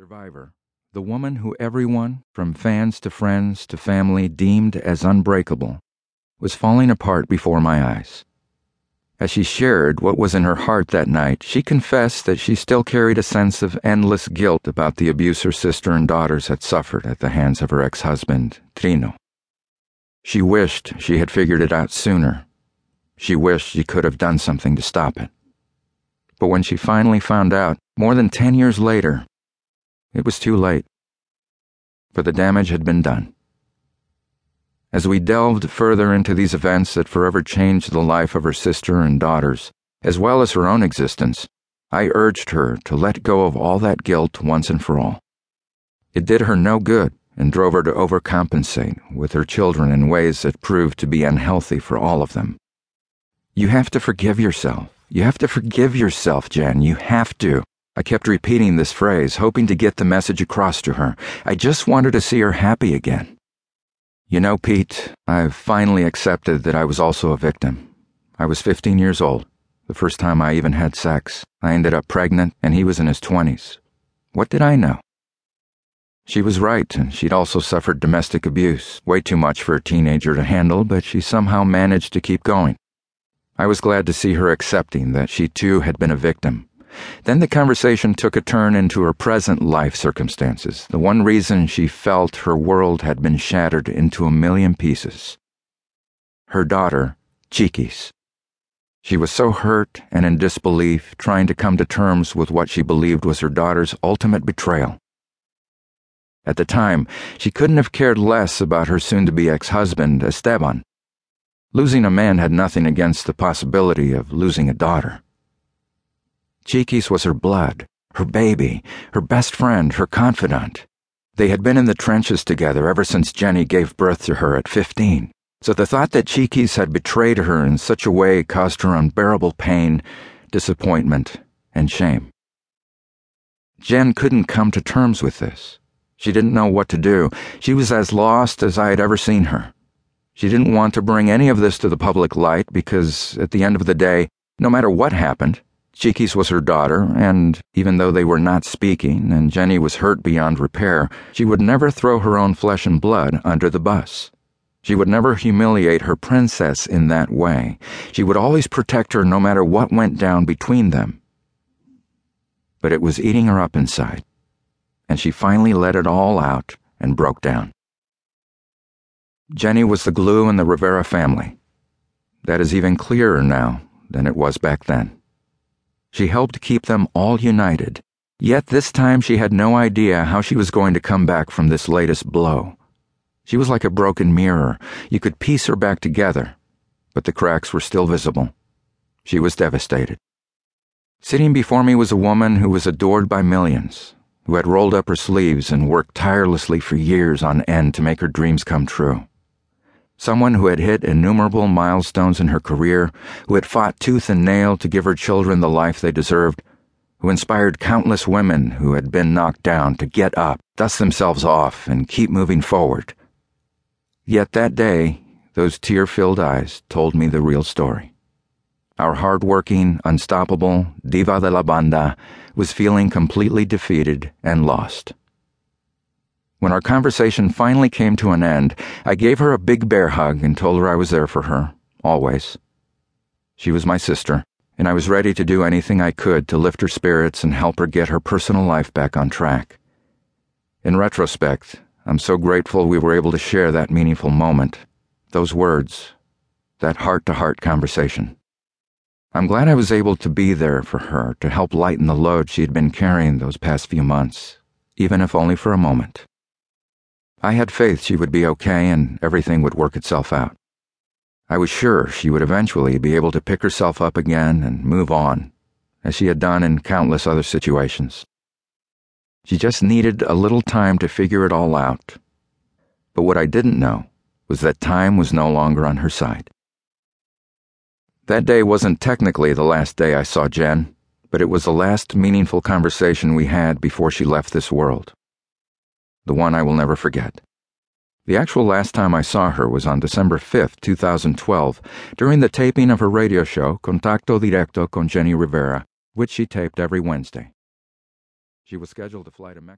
survivor, the woman who everyone, from fans to friends to family, deemed as unbreakable, was falling apart before my eyes. As she shared what was in her heart that night, she confessed that she still carried a sense of endless guilt about the abuse her sister and daughters had suffered at the hands of her ex husband, Trino. She wished she had figured it out sooner. She wished she could have done something to stop it. But when she finally found out, more than ten years later, it was too late, for the damage had been done. As we delved further into these events that forever changed the life of her sister and daughters, as well as her own existence, I urged her to let go of all that guilt once and for all. It did her no good and drove her to overcompensate with her children in ways that proved to be unhealthy for all of them. You have to forgive yourself. You have to forgive yourself, Jenn. You have to. I kept repeating this phrase, hoping to get the message across to her. I just wanted to see her happy again. You know, Pete, I've finally accepted that I was also a victim. I was 15 years old, the first time I even had sex. I ended up pregnant, and he was in his 20s. What did I know? She was right, and she'd also suffered domestic abuse, way too much for a teenager to handle, but she somehow managed to keep going. I was glad to see her accepting that she too had been a victim then the conversation took a turn into her present life circumstances, the one reason she felt her world had been shattered into a million pieces. Her daughter, Chiquis. She was so hurt and in disbelief, trying to come to terms with what she believed was her daughter's ultimate betrayal. At the time, she couldn't have cared less about her soon to be ex husband, Esteban. Losing a man had nothing against the possibility of losing a daughter. Chiquis was her blood, her baby, her best friend, her confidant. They had been in the trenches together ever since Jenni gave birth to her at 15, so the thought that Chiquis had betrayed her in such a way caused her unbearable pain, disappointment, and shame. Jenn couldn't come to terms with this. She didn't know what to do. She was as lost as I had ever seen her. She didn't want to bring any of this to the public light because, at the end of the day, no matter what happened, Chiquis was her daughter, and even though they were not speaking and Jenni was hurt beyond repair, she would never throw her own flesh and blood under the bus. She would never humiliate her princess in that way. She would always protect her no matter what went down between them. But it was eating her up inside, and she finally let it all out and broke down. Jenni was the glue in the Rivera family. That is even clearer now than it was back then. She helped keep them all united. Yet this time she had no idea how she was going to come back from this latest blow. She was like a broken mirror. You could piece her back together, but the cracks were still visible. She was devastated. Sitting before me was a woman who was adored by millions, who had rolled up her sleeves and worked tirelessly for years on end to make her dreams come true someone who had hit innumerable milestones in her career, who had fought tooth and nail to give her children the life they deserved, who inspired countless women who had been knocked down to get up, dust themselves off, and keep moving forward. Yet that day, those tear filled eyes told me the real story. Our hard-working, unstoppable diva de la banda was feeling completely defeated and lost. When our conversation finally came to an end, I gave her a big bear hug and told her I was there for her, always. She was my sister, and I was ready to do anything I could to lift her spirits and help her get her personal life back on track. In retrospect, I'm so grateful we were able to share that meaningful moment, those words, that heart to heart conversation. I'm glad I was able to be there for her to help lighten the load she had been carrying those past few months, even if only for a moment. I had faith she would be okay and everything would work itself out. I was sure she would eventually be able to pick herself up again and move on, as she had done in countless other situations. She just needed a little time to figure it all out. But what I didn't know was that time was no longer on her side. That day wasn't technically the last day I saw Jenn, but it was the last meaningful conversation we had before she left this world the one I will never forget. The actual last time I saw her was on December 5, 2012, during the taping of her radio show, Contacto Directo con Jenni Rivera, which she taped every Wednesday. She was scheduled to fly to Mexico.